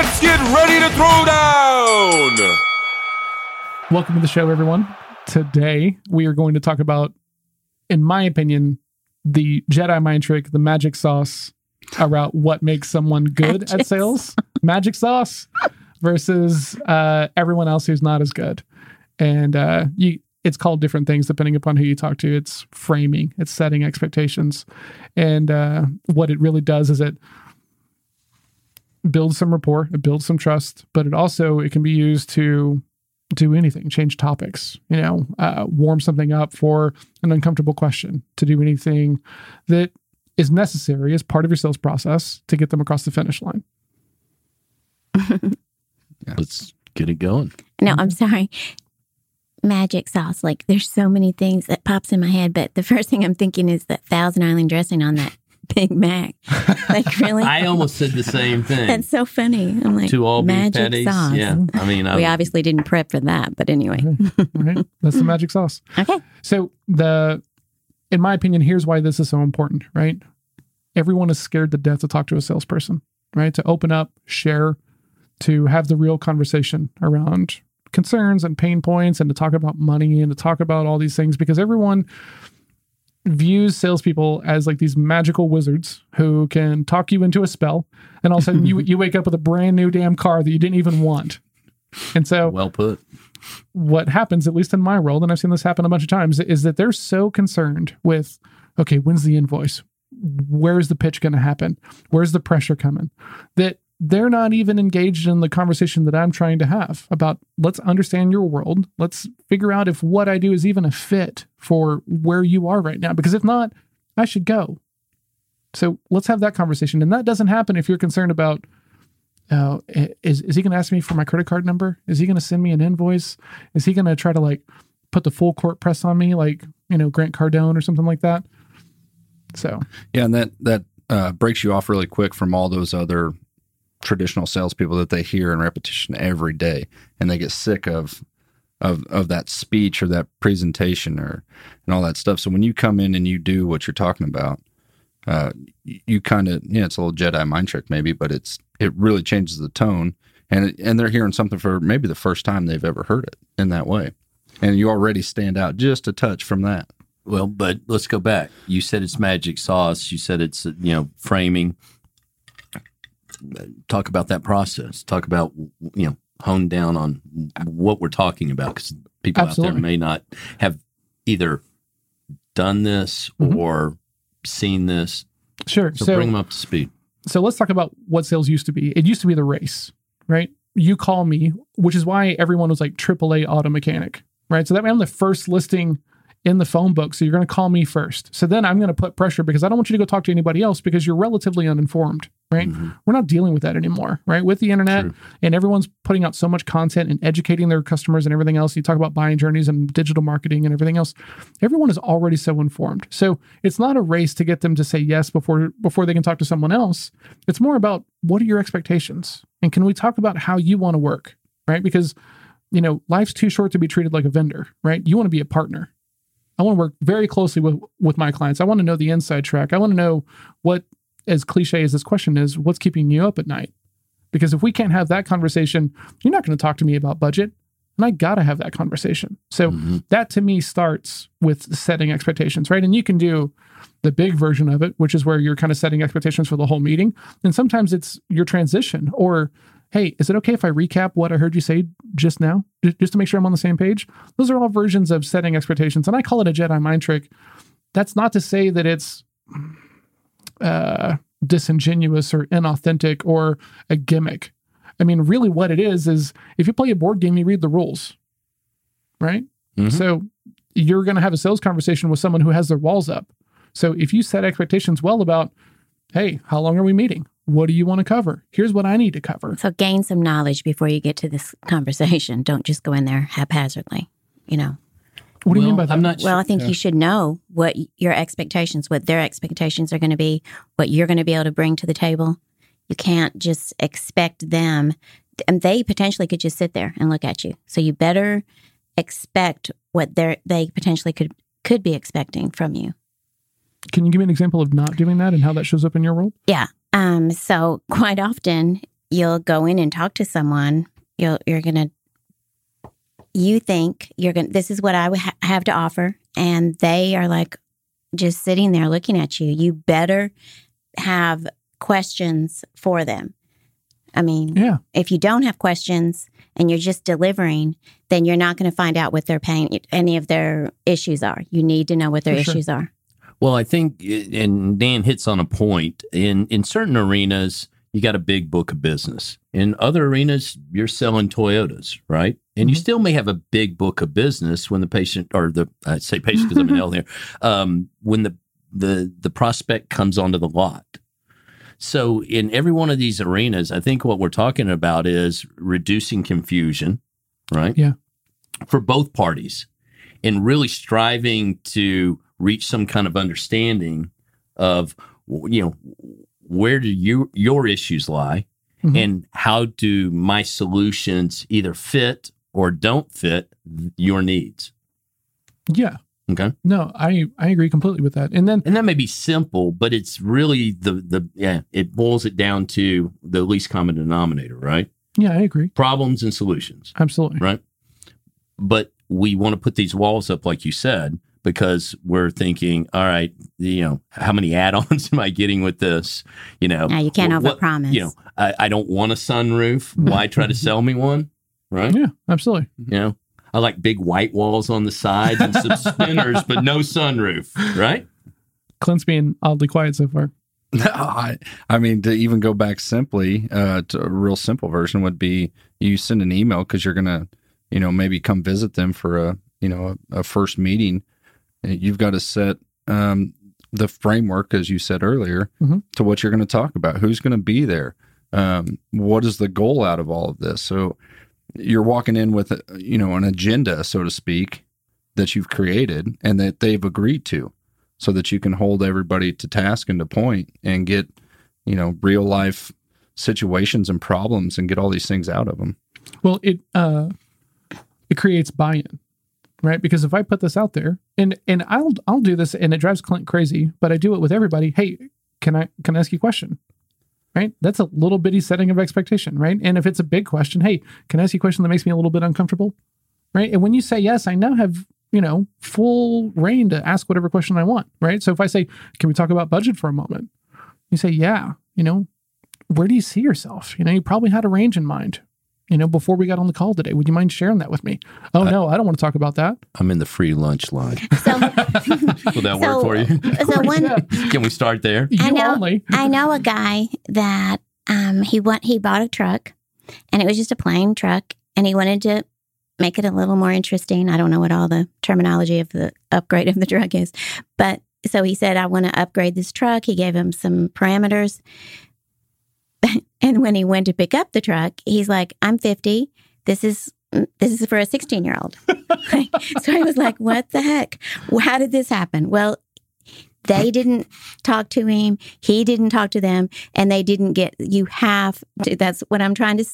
Let's get ready to throw down. Welcome to the show, everyone. Today, we are going to talk about, in my opinion, the Jedi mind trick, the magic sauce about what makes someone good Magic at sales. magic sauce versus uh, everyone else who's not as good. And uh, you, it's called different things depending upon who you talk to. It's framing, it's setting expectations. And uh, what it really does is it builds some rapport, it builds some trust, but it also it can be used to do anything, change topics, you know, uh, warm something up for an uncomfortable question, to do anything that is necessary as part of your sales process to get them across the finish line. Let's get it going. No, I'm sorry. Magic sauce. Like there's so many things that pops in my head, but the first thing I'm thinking is that Thousand Island dressing on that Big Mac. Like really? I almost said the same thing. That's so funny. I'm like Two all magic patties. sauce. Yeah. I mean, We I, obviously didn't prep for that, but anyway. Mm-hmm. Right? That's the magic sauce. Okay. So the, in my opinion, here's why this is so important. Right? Everyone is scared to death to talk to a salesperson. Right? To open up, share, to have the real conversation around concerns and pain points, and to talk about money and to talk about all these things because everyone views salespeople as like these magical wizards who can talk you into a spell, and all of a sudden you you wake up with a brand new damn car that you didn't even want. And so well put. what happens, at least in my world, and I've seen this happen a bunch of times, is that they're so concerned with, okay, when's the invoice? Where's the pitch going to happen? Where's the pressure coming? That they're not even engaged in the conversation that I'm trying to have about let's understand your world. Let's figure out if what I do is even a fit for where you are right now. Because if not, I should go. So let's have that conversation. And that doesn't happen if you're concerned about uh, is is he going to ask me for my credit card number? Is he going to send me an invoice? Is he going to try to like put the full court press on me, like you know Grant Cardone or something like that? So Yeah, and that that uh, breaks you off really quick from all those other traditional salespeople that they hear in repetition every day, and they get sick of of of that speech or that presentation or and all that stuff. So when you come in and you do what you're talking about, uh, you, kind of yeah, it's a little Jedi mind trick maybe, but it's it really changes the tone, and and they're hearing something for maybe the first time they've ever heard it in that way, and you already stand out just a touch from that. Well, but let's go back. You said it's magic sauce. You said it's, you know, framing. Talk about that process. Talk about, you know, hone down on what we're talking about because people out there may not have either done this Mhm. or seen this. sure. So, So, bring them up to speed. so let's talk about what sales used to be. It used to be the race, right? You call me, which is why everyone was like AAA auto mechanic, right? So that way I'm the first listing in the phone book. So you're going to call me first. So then I'm going to put pressure because I don't want you to go talk to anybody else because you're relatively uninformed, right? Mhm. We're not dealing with that anymore, right? With the internet True. and everyone's putting out so much content and educating their customers and everything else. You talk about buying journeys and digital marketing and everything else. Everyone is already so informed. So it's not a race to get them to say yes before before they can talk to someone else. It's more about what are your expectations? And can we talk about how you want to work, right? Because you know, life's too short to be treated like a vendor, right? You want to be a partner. I want to work very closely with with my clients. I want to know the inside track. I want to know what as cliche as this question is, what's keeping you up at night? Because if we can't have that conversation, you're not going to talk to me about budget. And I got to have that conversation. So Mhm. that to me starts with setting expectations, right? And you can do the big version of it, which is where you're kind of setting expectations for the whole meeting. And sometimes it's your transition or, hey, is it okay if I recap what I heard you say just now, just to make sure I'm on the same page? Those are all versions of setting expectations. And I call it a Jedi mind trick. That's not to say that it's uh, disingenuous or inauthentic or a gimmick. I mean, really, what it is is if you play a board game, you read the rules, right? Mhm. So you're going to have a sales conversation with someone who has their walls up. So if you set expectations well about, hey, how long are we meeting? What do you want to cover? Here's what I need to cover. So gain some knowledge before you get to this conversation. Don't just go in there haphazardly, you know. What do you Well, mean by that? I'm not Well, I sure. think you should know what your expectations, what their expectations are going to be, what you're going to be able to bring to the table. You can't just expect them, and they potentially could just sit there and look at you. So you better expect what they they potentially could could be expecting from you. Can you give me an example of not doing that and how that shows up in your world? Um, so quite often you'll go in and talk to someone. You'll you're gonna you think you're gonna this is what I ha- have to offer, and they are like just sitting there looking at you. You better have questions for them. I mean, Yeah. if you don't have questions and you're just delivering, then you're not going to find out what their pain, any of their issues are. You need to know what their For sure. issues are. Well, I think, and Dan hits on a point. In in certain arenas, you got a big book of business. In other arenas, you're selling Toyotas, right? And you Mhm. still may have a big book of business when the patient, or the I say patient because I'm an L here, um, when the the the prospect comes onto the lot. So in every one of these arenas, I think what we're talking about is reducing confusion, right? Yeah. For both parties and really striving to reach some kind of understanding of you know where do you your issues lie Mhm. and how do my solutions either fit or don't fit your needs Yeah. okay No, I I agree completely with that. And then and that may be simple but it's really the the yeah it boils it down to the least common denominator right yeah, I agree. problems and solutions Absolutely. right but we want to put these walls up like you said because we're thinking all right you know how many add-ons am i getting with this you know Now you can't wh- what- overpromise. you know I, I don't want a sunroof why try to sell me one right Yeah, absolutely. you know i like big white walls on the sides and some spinners but no sunroof right Clint's being oddly quiet so far. No, I, I mean, to even go back simply, uh, to a real simple version would be you send an email because you're gonna, you know, maybe come visit them for a, you know, a, a first meeting. Uh, You've got to set um, the framework, as you said earlier, Mhm. to what you're going to talk about. Who's going to be there? Um, what is the goal out of all of this? So you're walking in with, you know, an agenda, so to speak, that you've created and that they've agreed to so that you can hold everybody to task and to point and get you know real life situations and problems and get all these things out of them Well, it uh it creates buy-in, right? Because if I put this out there, and and I'll I'll do this, and it drives Clint crazy, but I do it with everybody. Hey, can I can I ask you a question? Right? That's a little bitty setting of expectation, right? And if it's a big question, hey, can I ask you a question that makes me a little bit uncomfortable? Right? And when you say yes, I now have you know full reign to ask whatever question I want, right? So if I say, can we talk about budget for a moment? You say, yeah. You know, where do you see yourself? You know, you probably had a range in mind, you know, before we got on the call today. Would you mind sharing that with me? Oh, no, I don't want to talk about that. i'm in the free lunch line So, will that work for you so one, Yeah. can we start there You I know. only. I know a guy that um, he went, he bought a truck, and it was just a plain truck, and he wanted to make it a little more interesting. I don't know what all the terminology of the upgrade of the truck is, but so he said, "I want to upgrade this truck." He gave him some parameters, and when he went to pick up the truck, he's like, "I'm 50. This is." Mm, this is for a 16 year old. so I was like, what the heck? How did this happen? Well, they didn't talk to him. He didn't talk to them. And they didn't get, you have to, that's what I'm trying to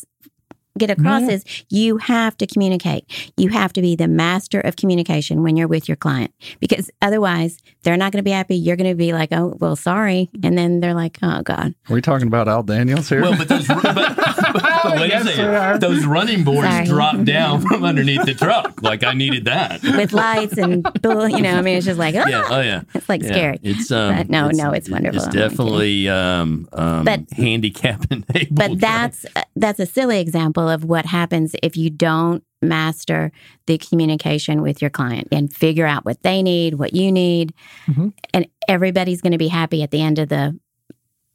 get across Yeah. is you have to communicate. You have to be the master of communication when you're with your client because otherwise they're not going to be happy. You're going to be like, oh, well, sorry. And then they're like, oh, God. are we talking about al daniels here Well, but those, but, but wait Yes, a second. Those running boards Sorry. drop down from underneath the truck. Like I needed that. With lights and, you know, I mean, it's just like, oh, Yeah. Oh yeah. it's like Yeah. scary. It's um. But no, no, it's wonderful. It's definitely um um But- handicap enabled. but that's uh, that's a silly example of what happens if you don't master the communication with your client and figure out what they need what you need Mhm. and everybody's going to be happy at the end of the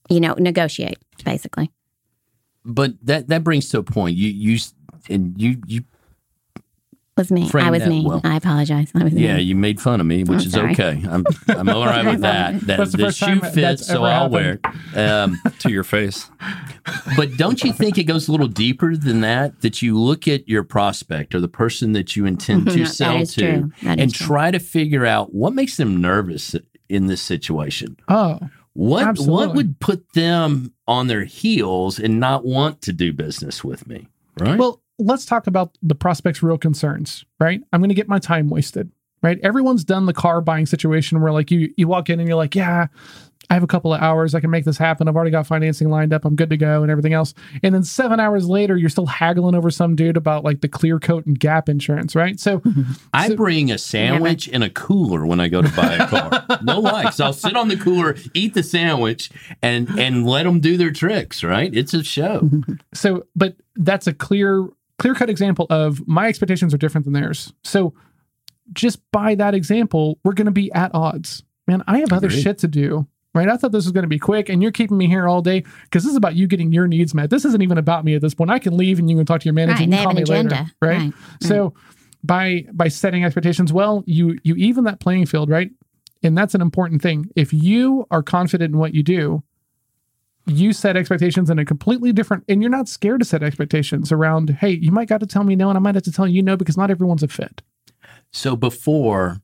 you know negotiate basically But that that brings to a point. You you and you you was me Frame i was me well. i apologize I was yeah me. you made fun of me, which I'm is sorry. okay. I'm I'm all right with that. That That's the the shoe fits, so ever I'll wear it. Um, to your face but don't you think it goes a little deeper than that? That you look at your prospect or the person that you intend to That sell is to, true. That is and true. try to figure out what makes them nervous in this situation. Oh, What Absolutely. what would put them on their heels and not want to do business with me? Right. well, let's talk about the prospect's real concerns, right? I'm going to get my time wasted, right? Everyone's done the car buying situation where like you you walk in and you're like, yeah, I have a couple of hours. I can make this happen. I've already got financing lined up. I'm good to go and everything else. And then seven hours later, you're still haggling over some dude about like the clear coat and gap insurance, right? So I bring a sandwich and a cooler when I go to buy a car. no 'cause I'll sit on the cooler, eat the sandwich, and and let them do their tricks. Right? It's a show. so but that's a clear clear cut example of my expectations are different than theirs. So just by that example we're going to be at odds. Man i have other Agreed. shit to do right? I thought this was going to be quick and you're keeping me here all day because this is about you getting your needs met. This isn't even about me at this point. I can leave and you can talk to your manager Right, and they you have call an me later right, Right, so by by setting expectations well you you even that playing field right? And that's an important thing. If you are confident in what you do you set expectations in a completely different and you're not scared to set expectations around hey you might got to tell me no and i might have to tell you no because not everyone's a fit So before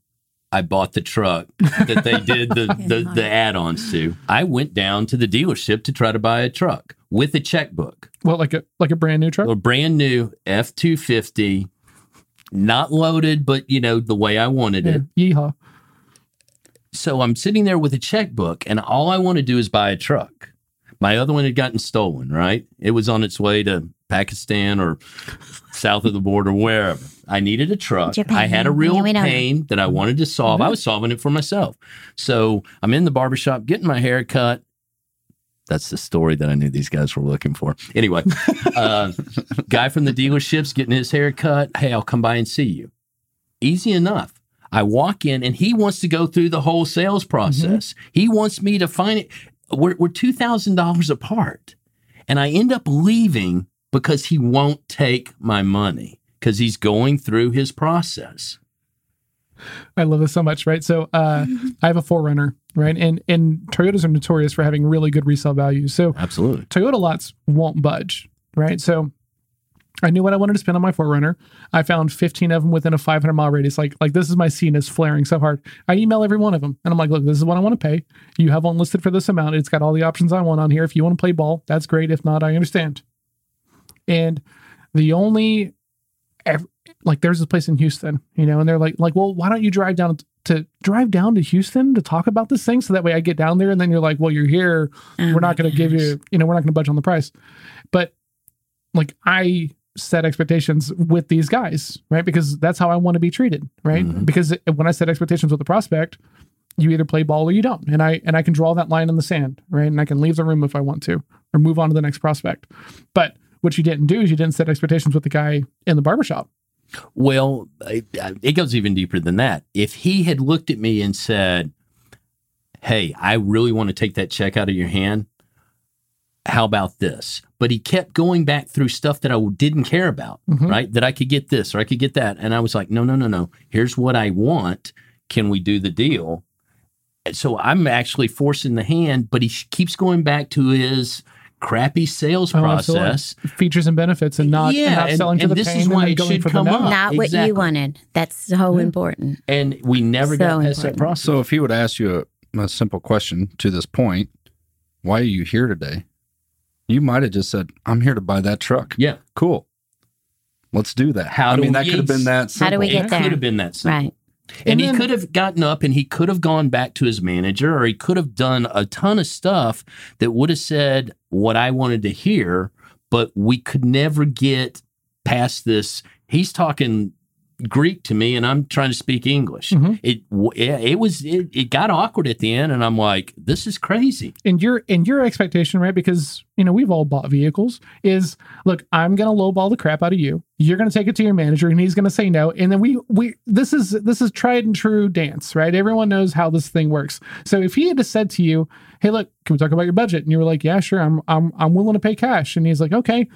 I bought the truck that they did the, the, the add-ons to, I went down to the dealership to try to buy a truck with a checkbook. well like a like a brand new truck A brand new F two fifty, not loaded, but you know, the way I wanted it. yeehaw So I'm sitting there with a checkbook, and all I want to do is buy a truck. My other one had gotten stolen, right? It was on its way to Pakistan or south of the border, wherever. I needed a truck. Japan. I had a real Yeah, pain that I wanted to solve. I was solving it for myself. So I'm in the barbershop getting my hair cut. That's the story that I knew these guys were looking for. Anyway, uh, guy from the dealership's getting his hair cut. Hey, I'll come by and see you. Easy enough. I walk in and he wants to go through the whole sales process. He wants me to find it. We're, we're $2,000 apart. And I end up leaving because he won't take my money because he's going through his process. i love this so much right so uh i have a 4Runner right and and toyotas are notorious for having really good resale values so Absolutely. Toyota lots won't budge, right? So I knew what I wanted to spend on my 4Runner. I found 15 of them within a 500 mile radius. Like, like this is my scene is flaring so hard. I email every one of them, and I'm like, look, this is what I want to pay. You have one listed for this amount. It's got all the options I want on here. If you want to play ball, that's great. If not, I understand. And the only, like, there's this place in Houston, you know, and they're like, like, well, why don't you drive down to drive down to Houston to talk about this thing, so that way I get down there, and then you're like, well, you're here Oh we're not going to give you, you know, we're not going to budge on the price. But like I set expectations with these guys, right? Because that's how I want to be treated, right? Mhm. Because when I set expectations with the prospect, you either play ball or you don't. And I and I can draw that line in the sand, right? And I can leave the room if I want to or move on to the next prospect. But what you didn't do is you didn't set expectations with the guy in the barbershop. Well, it, it goes even deeper than that. If he had looked at me and said, Hey, I really want to take that check out of your hand. How about this? But he kept going back through stuff that I didn't care about, Mhm. right? That I could get this or I could get that. And I was like, no, no, no, no. Here's what I want. Can we do the deal? And So I'm actually forcing the hand, but he sh- keeps going back to his crappy sales Oh, absolutely. process. Features and benefits and not, and not and- selling to and the this pain is why it going should for the come up. Not what Exactly. you wanted. That's so Yeah. important. And we never So got past that process. So if he would ask you a, a simple question to this point, why are you here today? You might have just said, "I'm here to buy that truck." yeah. Cool. Let's do that. How I do mean, that we- could have been that. Simple. How do we get it there? could have been that simple. Right. And, And he could have gotten up and he could have gone back to his manager or he could have done a ton of stuff that would have said what I wanted to hear, but we could never get past this. He's talking Greek to me and I'm trying to speak English. Mhm. It w- it it was it, it got awkward at the end and I'm like, this is crazy. and your and your expectation, right? Because you know we've all bought vehicles. Is look, I'm gonna lowball the crap out of you. You're gonna take it to your manager, and he's gonna say no. And then we we this is this is tried and true dance, right? Everyone knows how this thing works. So if he had just said to you, "Hey, look, can we talk about your budget?" and you were like, "Yeah, sure, I'm I'm I'm willing to pay cash," and he's like, "Okay."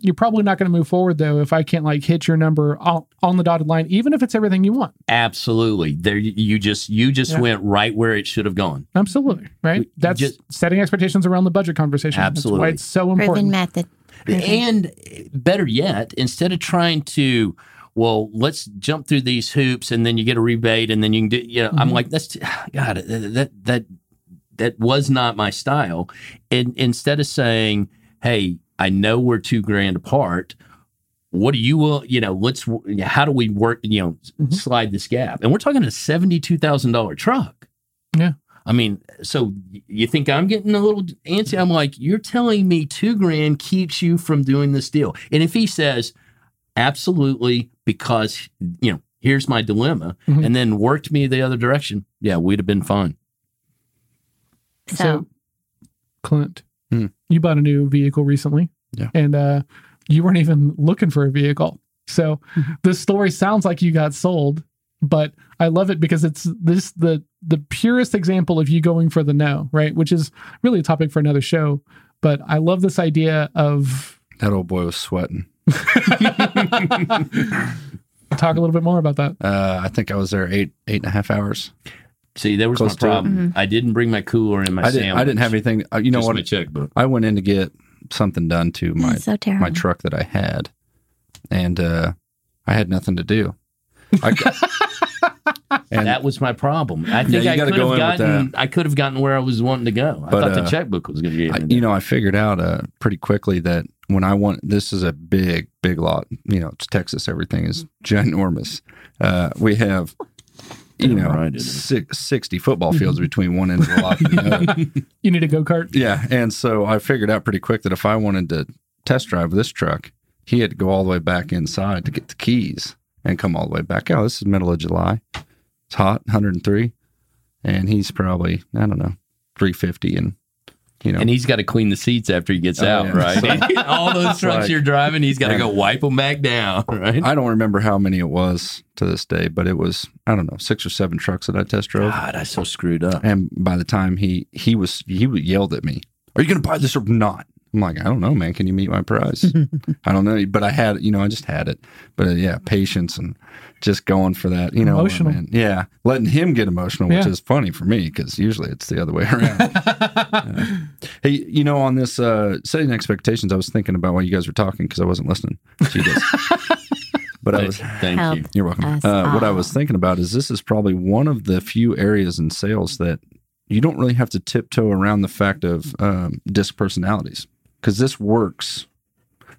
You're probably not going to move forward though if I can't like hit your number on, on the dotted line, even if it's everything you want. Absolutely. There you just you just Yeah. went right where it should have gone. Absolutely, right? That's just- setting expectations around the budget conversation. That's Absolutely. why it's so Proven important. method. And better yet, instead of trying to, well, let's jump through these hoops and then you get a rebate and then you can do, you know, I'm Mhm. like, that's, God, that, that, that was not my style. And instead of saying, hey, I know we're two grand apart. What do you will, you know, let's, how do we work, you know, Mhm. slide this gap? And we're talking a $72,000 truck. Yeah. I mean, so you think I'm getting a little antsy? I'm like, you're telling me two grand keeps you from doing this deal. And if he says, absolutely, because, you know, here's my dilemma, Mhm. and then worked me the other direction, yeah, we'd have been fine. So, Clint, Hmm. you bought a new vehicle recently. Yeah. And uh, you weren't even looking for a vehicle. So Mm-hmm. this story sounds like you got sold, but I love it because it's this the the purest example of you going for the no, right? Which is really a topic for another show. But I love this idea of That old boy was sweating. talk a little bit more about that. Uh, I think I was there eight eight and a half hours. See, there was Close my to it. problem. I didn't bring my cooler in my I didn't. sandwich. I didn't have anything. Uh, you know Just what? My checkbook. I went in to get something done to my that's so terrible. my truck that I had, and uh, I had nothing to do. I, and that was my problem. I think you I gotta could go have in with gotten. I could have gotten where I was wanting to go. I But, thought the uh, checkbook was going to be. I, you know, I figured out uh, pretty quickly that when I want this is a big, big lot. You know, it's Texas. Everything is ginormous. Uh, we have, you know, right six, 60 football fields between one end of the lot and the other. You need a go kart. Yeah, and so I figured out pretty quick that if I wanted to test drive this truck, he had to go all the way back inside to get the keys and come all the way back out. This is middle of July. It's hot, 103, and he's probably I don't know 350, and you know, and he's got to clean the seats after he gets Oh, out, yeah. right? All those trucks like- you're driving, he's got to Yeah. go wipe them back down, right? I don't remember how many it was to this day, but it was I don't know six or seven trucks that I test drove. God, I so screwed up. And by the time he he was he yelled at me, "Are you going to buy this or not?" I'm like, "I don't know, man. Can you meet my price?" I don't know, but I had you know I just had it. But uh, yeah, patience and just going for that. You know, Emotional. man. Yeah, letting him get emotional, which Yeah. is funny for me because usually it's the other way around. hey, you know, on this uh, setting expectations, I was thinking about while you guys were talking because I wasn't listening to you guys. but I was Thank Help. you. you're welcome. Uh, what I was thinking about is this is probably one of the few areas in sales that you don't really have to tiptoe around the fact of um, disc personalities because this works.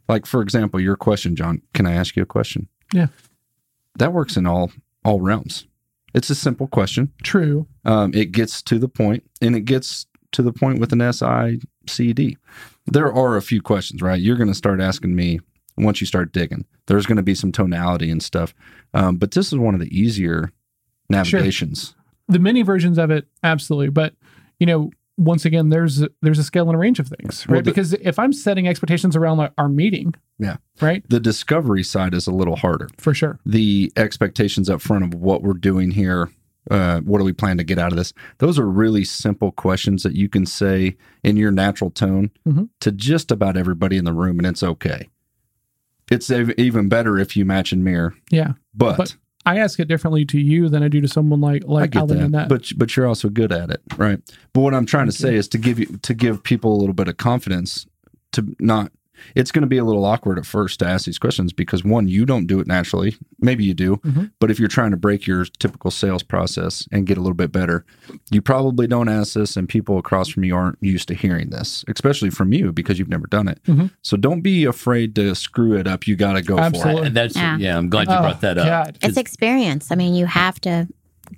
Like for example, your question, John. Can I ask you a question? Yeah. That works in all all realms. It's a simple question. True. Um, it gets to the point, and it gets to the point with an SICD. There are a few questions, right? You're going to start asking me once you start digging. There's going to be some tonality and stuff, um, but this is one of the easier navigations. the mini versions of it absolutely but you know once again there's there's a scale and a range of things right Well, the- because if i'm setting expectations around like our meeting Yeah. right The discovery side is a little harder. for sure The expectations up front of what we're doing here, uh, what do we plan to get out of this? Those are really simple questions that you can say in your natural tone Mhm. to just about everybody in the room, and it's okay. It's even better if you match and mirror, yeah but, But i ask it differently to you than i do to someone like like Alan that. and that But but you're also good at it, right? But what I'm trying to Thank say is to give you to give people a little bit of confidence to not. It's going to be a little awkward at first to ask these questions because one, you don't do it naturally. Maybe you do, Mhm. but if you're trying to break your typical sales process and get a little bit better, you probably don't ask this, and people across from you aren't used to hearing this, especially from you because you've never done it. Mhm. So don't be afraid to screw it up. You got to go Absolutely. for it. That's yeah. Yeah. I'm glad you Oh, brought that up. God. It's experience. I mean, you have to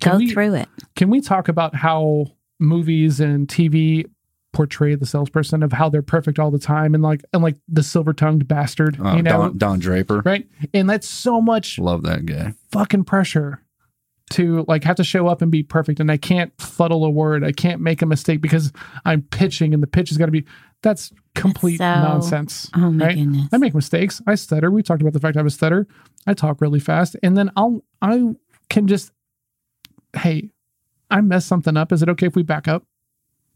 Can go we- through it. can we talk about how movies and tv portray the salesperson of how they're perfect all the time and like and like the silver tongued bastard Uh, you know Don, Don Draper, right and that's so much love that guy. fucking pressure to like have to show up and be perfect and I can't fuddle a word. I can't make a mistake because I'm pitching and the pitch has got to be that's complete so- nonsense. Oh my right? goodness. I make mistakes. I stutter. We talked about the fact I have a stutter. I talk really fast and then I'll I can just hey, I messed something up. Is it okay if we back up?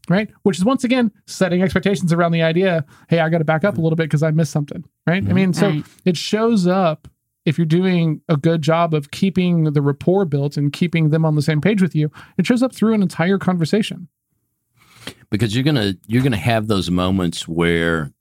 Right? Which is once again setting expectations around the idea, hey, I got to back up a little bit because I missed something. Right? I mm-hmm. mean, so Right. it shows up if you're doing a good job of keeping the rapport built and keeping them on the same page with you, it shows up through an entire conversation. because you're gonna you're gonna have those moments where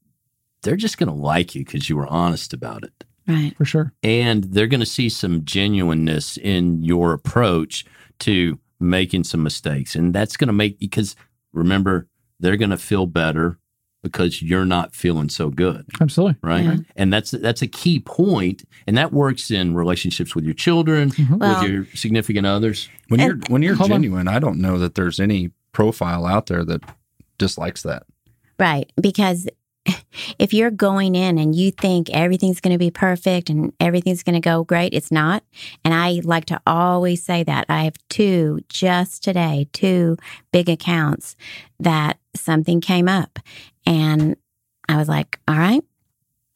they're just gonna like you because you were honest about it. Right. For sure. and they're going to see some genuineness in your approach to making some mistakes and that's going to make because remember they're going to feel better because you're not feeling so good Absolutely. right Yeah. and that's that's a key point and that works in relationships with your children Mhm. Well- with your significant others When you're when you're Hold on. genuine, I don't know that there's any profile out there that dislikes that. Right. Because if you're going in and you think everything's going to be perfect and everything's going to go great, it's not. And I like to always say that. I have two just today, two big accounts that something came up. And I was like, all right,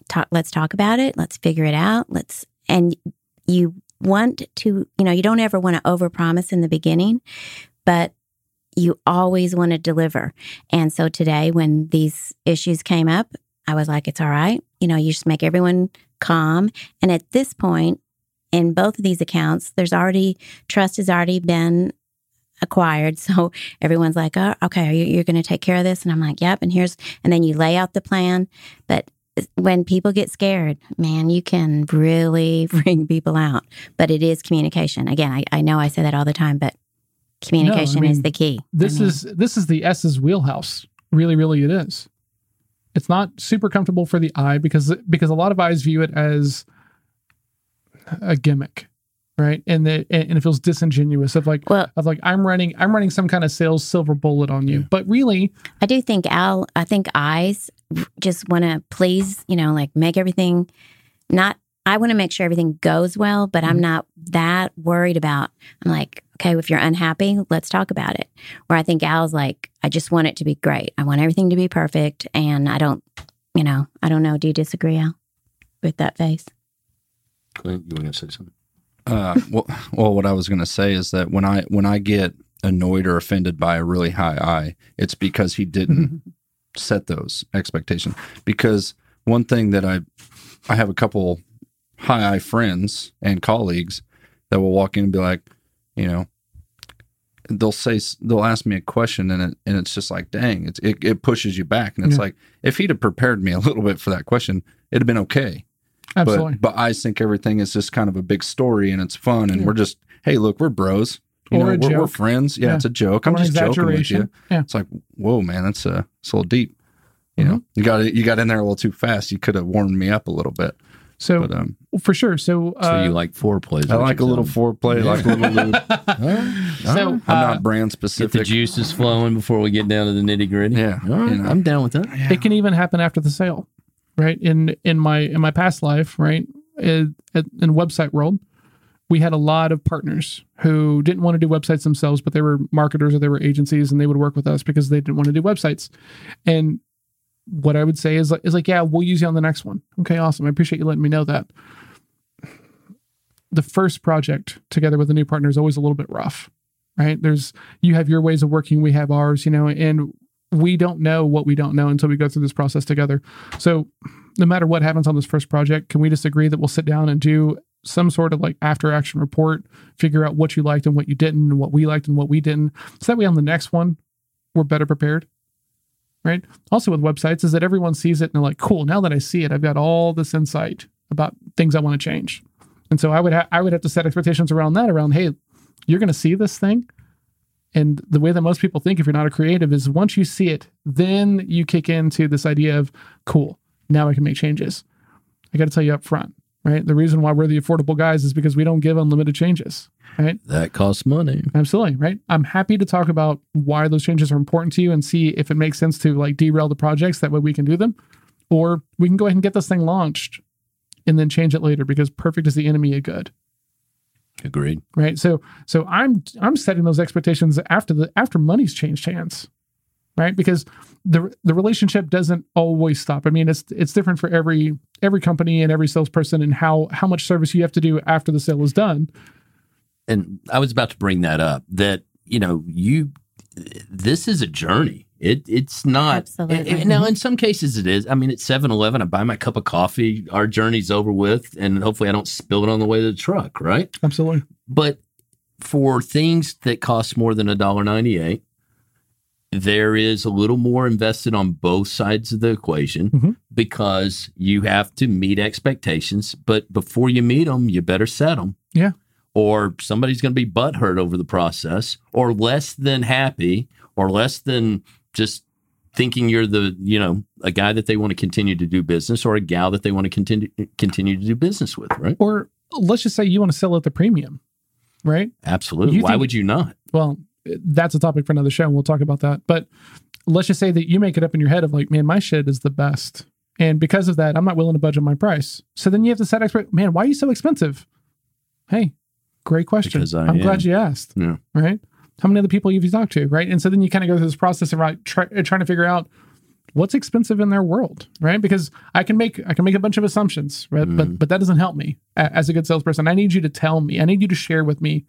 talk, let's talk about it. Let's figure it out. Let's, and you want to, you know, you don't ever want to overpromise in the beginning, but you always want to deliver. And so today, when these issues came up, I was like, it's all right. You know, you just make everyone calm. And at this point, in both of these accounts, there's already trust has already been acquired. So everyone's like, oh, okay, are you, you're going to take care of this? And I'm like, yep. And here's, and then you lay out the plan. But when people get scared, man, you can really bring people out. But it is communication. Again, I, I know I say that all the time, but communication mean, is the key. This I mean, is this is the S's wheelhouse. Really, really, it is. It's not super comfortable for the eye because because a lot of eyes view it as a gimmick, right? And that and it feels disingenuous of like well, of like I'm running I'm running some kind of sales silver bullet on you, but really, I do think Al. I think eyes just want to please, you know, like make everything not. I want to make sure everything goes well, but I'm Mhm. not that worried about. I'm like, okay, if you're unhappy, let's talk about it. Where I think Al's like, I just want it to be great. I want everything to be perfect, and I don't, you know, I don't know. Do you disagree, Al, with that face? Clint, you were going to say something? Uh, well, well, what I was going to say is that when I when I get annoyed or offended by a really high eye, it's because he didn't set those expectations. Because one thing that I I have a couple high eye friends and colleagues that will walk in and be like, you know, they'll say they'll ask me a question and it and it's just like, dang, it's it, it pushes you back. And it's Yeah. like if he'd have prepared me a little bit for that question, it'd have been okay absolutely. but but I think everything is just kind of a big story and it's fun and Yeah. we're just hey look we're bros you Or know we're, we're friends yeah, Yeah. it's a joke I'm Or just joking with you Yeah. it's like whoa man that's a it's a little deep you know Mm-hmm. you got it you got in there a little too fast you could have warmed me up a little bit So but um for sure. So, uh, So you like foreplay? is I like a little telling me. foreplay I like a little lube so I'm uh, not brand Get the specific juices flowing before we get down to the nitty gritty. Yeah, All right. you know. I'm down with that. it can even happen after the sale, right? In in my in my past life, right? In, in website world, we had a lot of partners who didn't want to do websites themselves, but they were marketers or they were agencies, and they would work with us because they didn't want to do websites. And what I would say is like, is like, yeah, we'll use you on the next one. Okay, awesome. I appreciate you letting me know that. The first project together with a new partner is always a little bit rough, right? There's you have your ways of working, we have ours, you know, and we don't know what we don't know until we go through this process together. So, no matter what happens on this first project, can we just agree that we'll sit down and do some sort of like after action report, figure out what you liked and what you didn't, and what we liked and what we didn't, so that way on the next one, we're better prepared. Right. Also, with websites, is that everyone sees it and they're like, cool, now that I see it, I've got all this insight about things I want to change. And so I would ha- I would have to set expectations around that, around, hey, you're going to see this thing. And the way that most people think, if you're not a creative, is once you see it, then you kick into this idea of, cool, now I can make changes. I got to tell you up front, right? The reason why we're the affordable guys is because we don't give unlimited changes, right? That costs money. Absolutely, right? I'm happy to talk about why those changes are important to you and see if it makes sense to like derail the projects. That way we can do them. Or we can go ahead and get this thing launched and then change it later because perfect is the enemy of good Agreed. right so so i'm i'm setting those expectations after the after money's changed hands right because the the relationship doesn't always stop i mean it's it's different for every every company and every salesperson and how how much service you have to do after the sale is done and I was about to bring that up that you know you this is a journey. It it's not Absolutely. and- and now in some cases it is. I mean, at 7-Eleven, I buy my cup of coffee. Our journey's over with, and hopefully I don't spill it on the way to the truck. Right. absolutely But for things that cost more than a dollar ninety eight, there is a little more invested on both sides of the equation Mhm. because you have to meet expectations. But before you meet them, you better set them. Yeah. Or somebody's going to be butthurt over the process, or less than happy, or less than just thinking you're the you know a guy that they want to continue to do business, or a gal that they want to continue continue to do business with. Right. or let's just say you want to sell at the premium right Absolutely. You Why think- would you not? well that's a topic for another show, and we'll talk about that. But let's just say that you make it up in your head of like, man, my shit is the best, and because of that, I'm not willing to budge on my price. So then you have to set expect. Man, why are you so expensive? Hey, great question. Because I I'm glad you asked. Yeah. Right. How many other people have you talked to? Right. And so then you kind of go through this process of right, try, trying to figure out what's expensive in their world, right? Because I can make I can make a bunch of assumptions, right? But mm-hmm. but that doesn't help me as a good salesperson. I need you to tell me. I need you to share with me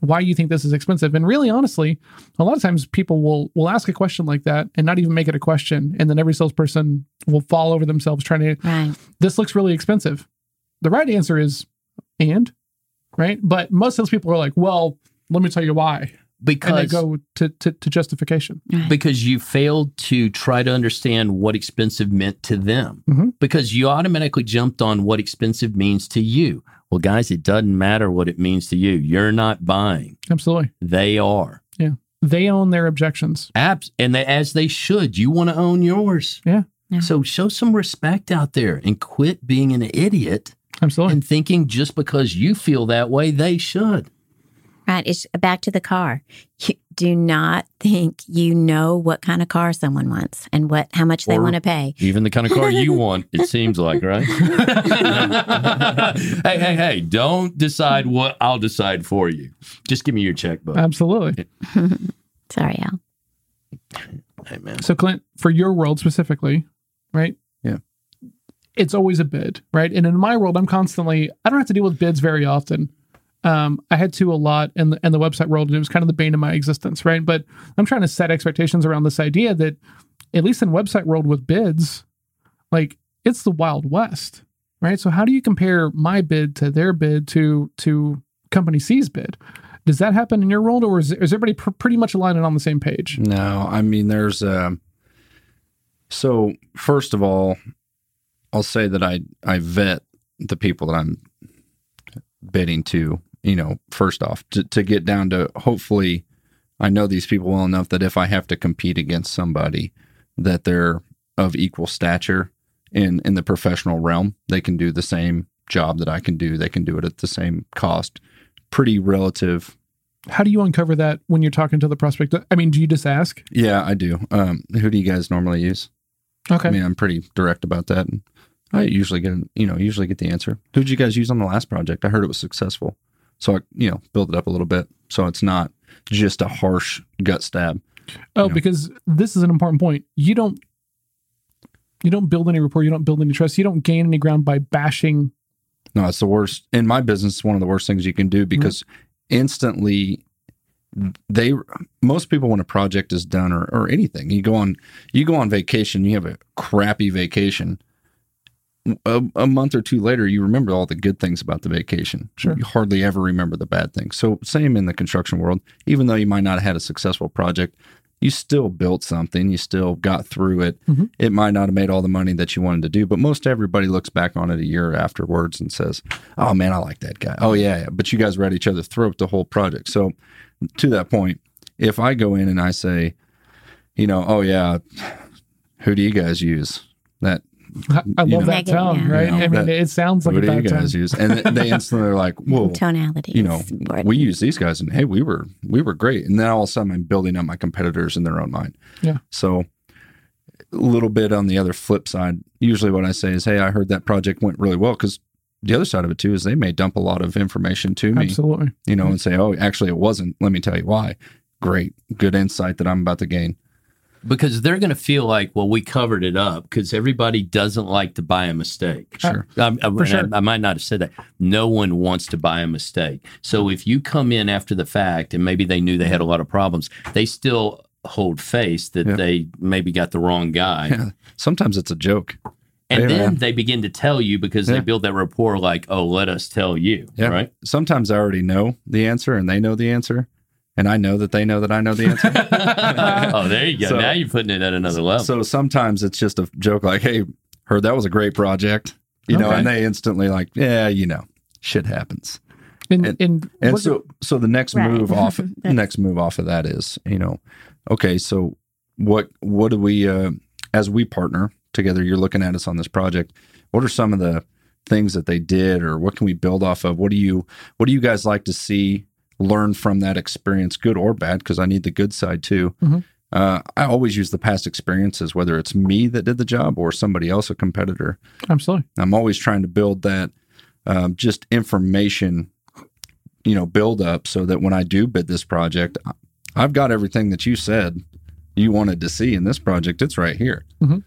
why you think this is expensive. And really, honestly, a lot of times people will will ask a question like that and not even make it a question, and then every salesperson will fall over themselves trying to. Right. This looks really expensive. The right answer is and, right? But most salespeople are like, well, let me tell you why, Because and they because go to to, to justification. because you failed to try to understand what expensive meant to them Mhm. because you automatically jumped on what expensive means to you well guys it doesn't matter what it means to you you're not buying Absolutely, they are Yeah. they own their objections. Abs- and they, as they should you want to own yours Yeah. Yeah. so show some respect out there and quit being an idiot Absolutely. and thinking just because you feel that way they should Right. It's back to the car. You do not think you know what kind of car someone wants and what how much they want to pay. Even the kind of car you want, it seems like, right? hey, hey, hey, don't decide what I'll decide for you. Just give me your checkbook. Absolutely. Sorry, Al. hey, man. So, Clint, for your world specifically, right? Yeah. It's always a bid, right? And in my world, I'm constantly, I don't have to deal with bids very often. Um, I had to a lot in the, in the website world, and it was kind of the bane of my existence, right? But I'm trying to set expectations around this idea that, at least in website world with bids, like it's the wild west, right? So how do you compare my bid to their bid to to company C's bid? Does that happen in your world, or is, is everybody pr- pretty much aligned on the same page? No, I mean, there's um so first of all, I'll say that I I vet the people that I'm bidding to. You know, first off, to, to get down to hopefully, I know these people well enough that if I have to compete against somebody, that they're of equal stature in in the professional realm. They can do the same job that I can do. They can do it at the same cost. Pretty relative How do you uncover that when you're talking to the prospect? I mean, do you just ask? Yeah, I do. Um, who do you guys normally use? Okay. I mean, I'm pretty direct about that. And I usually get, you know, usually get the answer. Who did you guys use on the last project? I heard it was successful. So I, you know, build it up a little bit. So it's not just a harsh gut stab. oh, you know. because this is an important point. You don't you don't build any rapport, you don't build any trust, you don't gain any ground by bashing. No, it's the worst. In my business, one of the worst things you can do because instantly they most people when a project is done or, or anything you go on you go on vacation you have a crappy vacation a, a month or two later you remember all the good things about the vacation. Sure. you hardly ever remember the bad things. So same in the construction world. Even though you might not have had a successful project you still built something. You still got through it. Mhm. it might not have made all the money that you wanted to do but most everybody looks back on it a year afterwards and says oh man i like that guy. Oh yeah, yeah. but you guys were at each other's throat the whole project. So to that point if i go in and i say you know oh yeah who do you guys use? That I, I love know. that Negative, tone, yeah. right? You know, I mean, that- it sounds like who a do you bad tone. guys use and they instantly are like whoa Tonality. you know is important. we use these guys and hey we were we were great and then all of a sudden i'm building up my competitors in their own mind Yeah. so a little bit on the other flip side usually what i say is hey i heard that project went really well because the other side of it too is they may dump a lot of information to me Absolutely. you know and say oh actually it wasn't let me tell you why great good insight that i'm about to gain Because they're going to feel like, well, we covered it up because everybody doesn't like to buy a mistake. sure Um, I, For sure. I, I might not have said that. No one wants to buy a mistake. So if you come in after the fact and maybe they knew they had a lot of problems, they still hold face that Yeah. they maybe got the wrong guy. yeah. sometimes it's a joke And then man. they begin to tell you because they build that rapport like, oh, let us tell you. Yeah. Right. sometimes i already know the answer and they know the answer and i know that they know that i know the answer oh, there you go. So- now you're putting it at another level. So sometimes it's just a joke like, hey, heard that was a great project. You know, and they instantly like, yeah, you know, shit happens. And, And- and, And what- so so the next Right. move off the next move off of that is, you know, okay, so what what do we uh as we partner together, you're looking at us on this project, what are some of the things that they did or what can we build off of? What do you what do you guys like to see learn from that experience, good or bad, because I need the good side too. Mhm. Uh, I always use the past experiences, whether it's me that did the job or somebody else, a competitor. Absolutely. I'm always trying to build that um, just information, you know, build up so that when I do bid this project, I've got everything that you said you wanted to see in this project. It's right here. Mhm.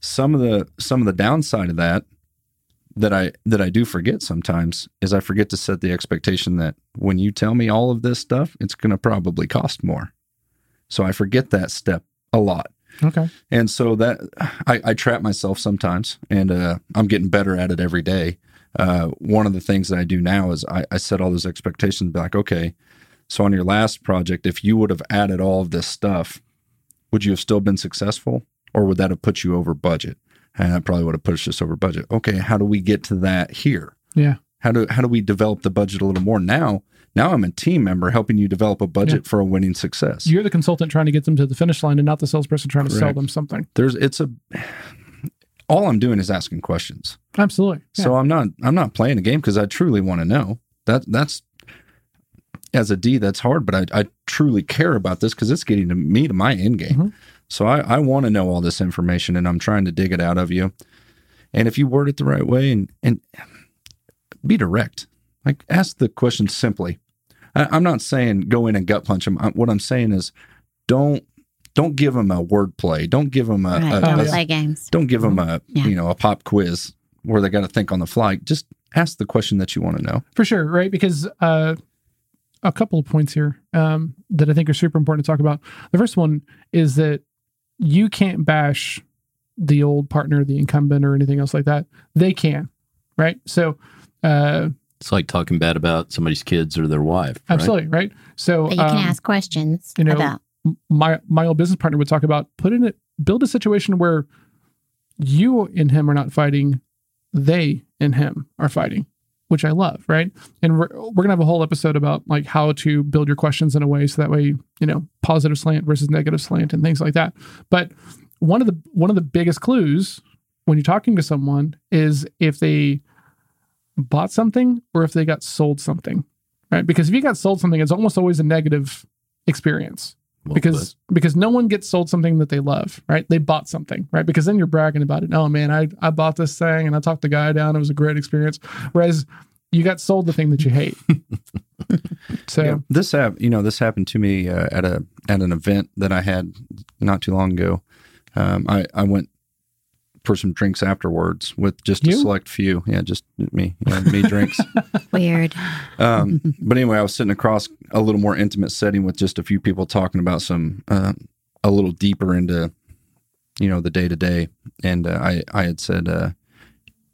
Some of the some of the downside of that that I that I do forget sometimes is I forget to set the expectation that when you tell me all of this stuff, it's going to probably cost more. So I forget that step a lot. Okay. And so that I, I trap myself sometimes, and uh, I'm getting better at it every day. Uh, one of the things that I do now is I, I set all those expectations. Be like, okay, so on your last project, if you would have added all of this stuff, would you have still been successful, or would that have put you over budget? And that probably would have pushed us over budget. Okay, how do we get to that here? Yeah. How do how do we develop the budget a little more now? Now I'm a team member helping you develop a budget for a winning success. You're the consultant trying to get them to the finish line and not the salesperson trying to sell them something. There's it's a all I'm doing is asking questions. Absolutely. Yeah. So I'm not I'm not playing a game because I truly want to know. That that's as a D, that's hard, but I, I truly care about this because it's getting to me to my end game. Mhm. So I, I want to know all this information and I'm trying to dig it out of you. And if you word it the right way and and be direct, like ask the question simply. I, I'm not saying go in and gut punch them. I, what I'm saying is don't don't give them a word play. Don't give them a, Right. a- Don't a- play games. don't give them a Yeah. you know a pop quiz where they got to think on the fly. Just ask the question that you want to know. For sure, right? Because uh, a couple of points here um, that I think are super important to talk about. The first one is that you can't bash the old partner, the incumbent, or anything else like that. They can, right? So, uh, It's like talking bad about somebody's kids or their wife. right? absolutely, right? So, But you can um, ask questions you know, about. my my old business partner would talk about put in it, build a situation where you and him are not fighting, they and him are fighting, which I love, right? And we're we're gonna have a whole episode about like how to build your questions in a way so that way you know positive slant versus negative slant and things like that. But one of the one of the biggest clues when you're talking to someone is if they bought something or if they got sold something, right? Because if you got sold something, it's almost always a negative experience Well because because no one gets sold something that they love, right? They bought something, right? Because then you're bragging about it. Oh man, I I bought this thing and I talked the guy down. It was a great experience. Whereas you got sold the thing that you hate. so Yeah. This hap- you know, this happened to me uh, at a at an event that I had not too long ago. Um, I I went for some drinks afterwards with just a select few. Yeah, just me. Yeah, me drinks. Weird. Um, but anyway, I was sitting across a little more intimate setting with just a few people talking about some uh, a little deeper into you know the day to day, and uh, I I had said, uh,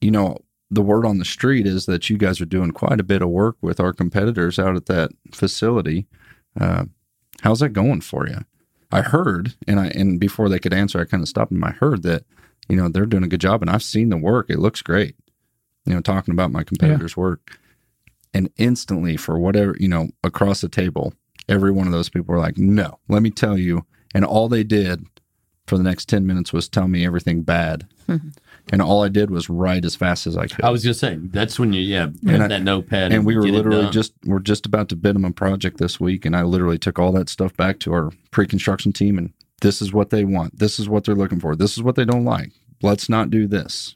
you know, the word on the street is that you guys are doing quite a bit of work with our competitors out at that facility. Uh, how's that going for you? I heard, and I and before they could answer, I kind of stopped them. I heard that you know they're doing a good job, and I've seen the work; it looks great. You know, talking about my competitors' work. And instantly for whatever you know across the table every one of those people were like no let me tell you and all they did for the next 10 minutes was tell me everything bad. And all i did was write as fast as i could. I was just saying that's when you yeah And I- that notepad and we were literally just we're just about to bid them a project this week and i literally took all that stuff back to our pre-construction team and this is what they want this is what they're looking for this is what they don't like let's not do this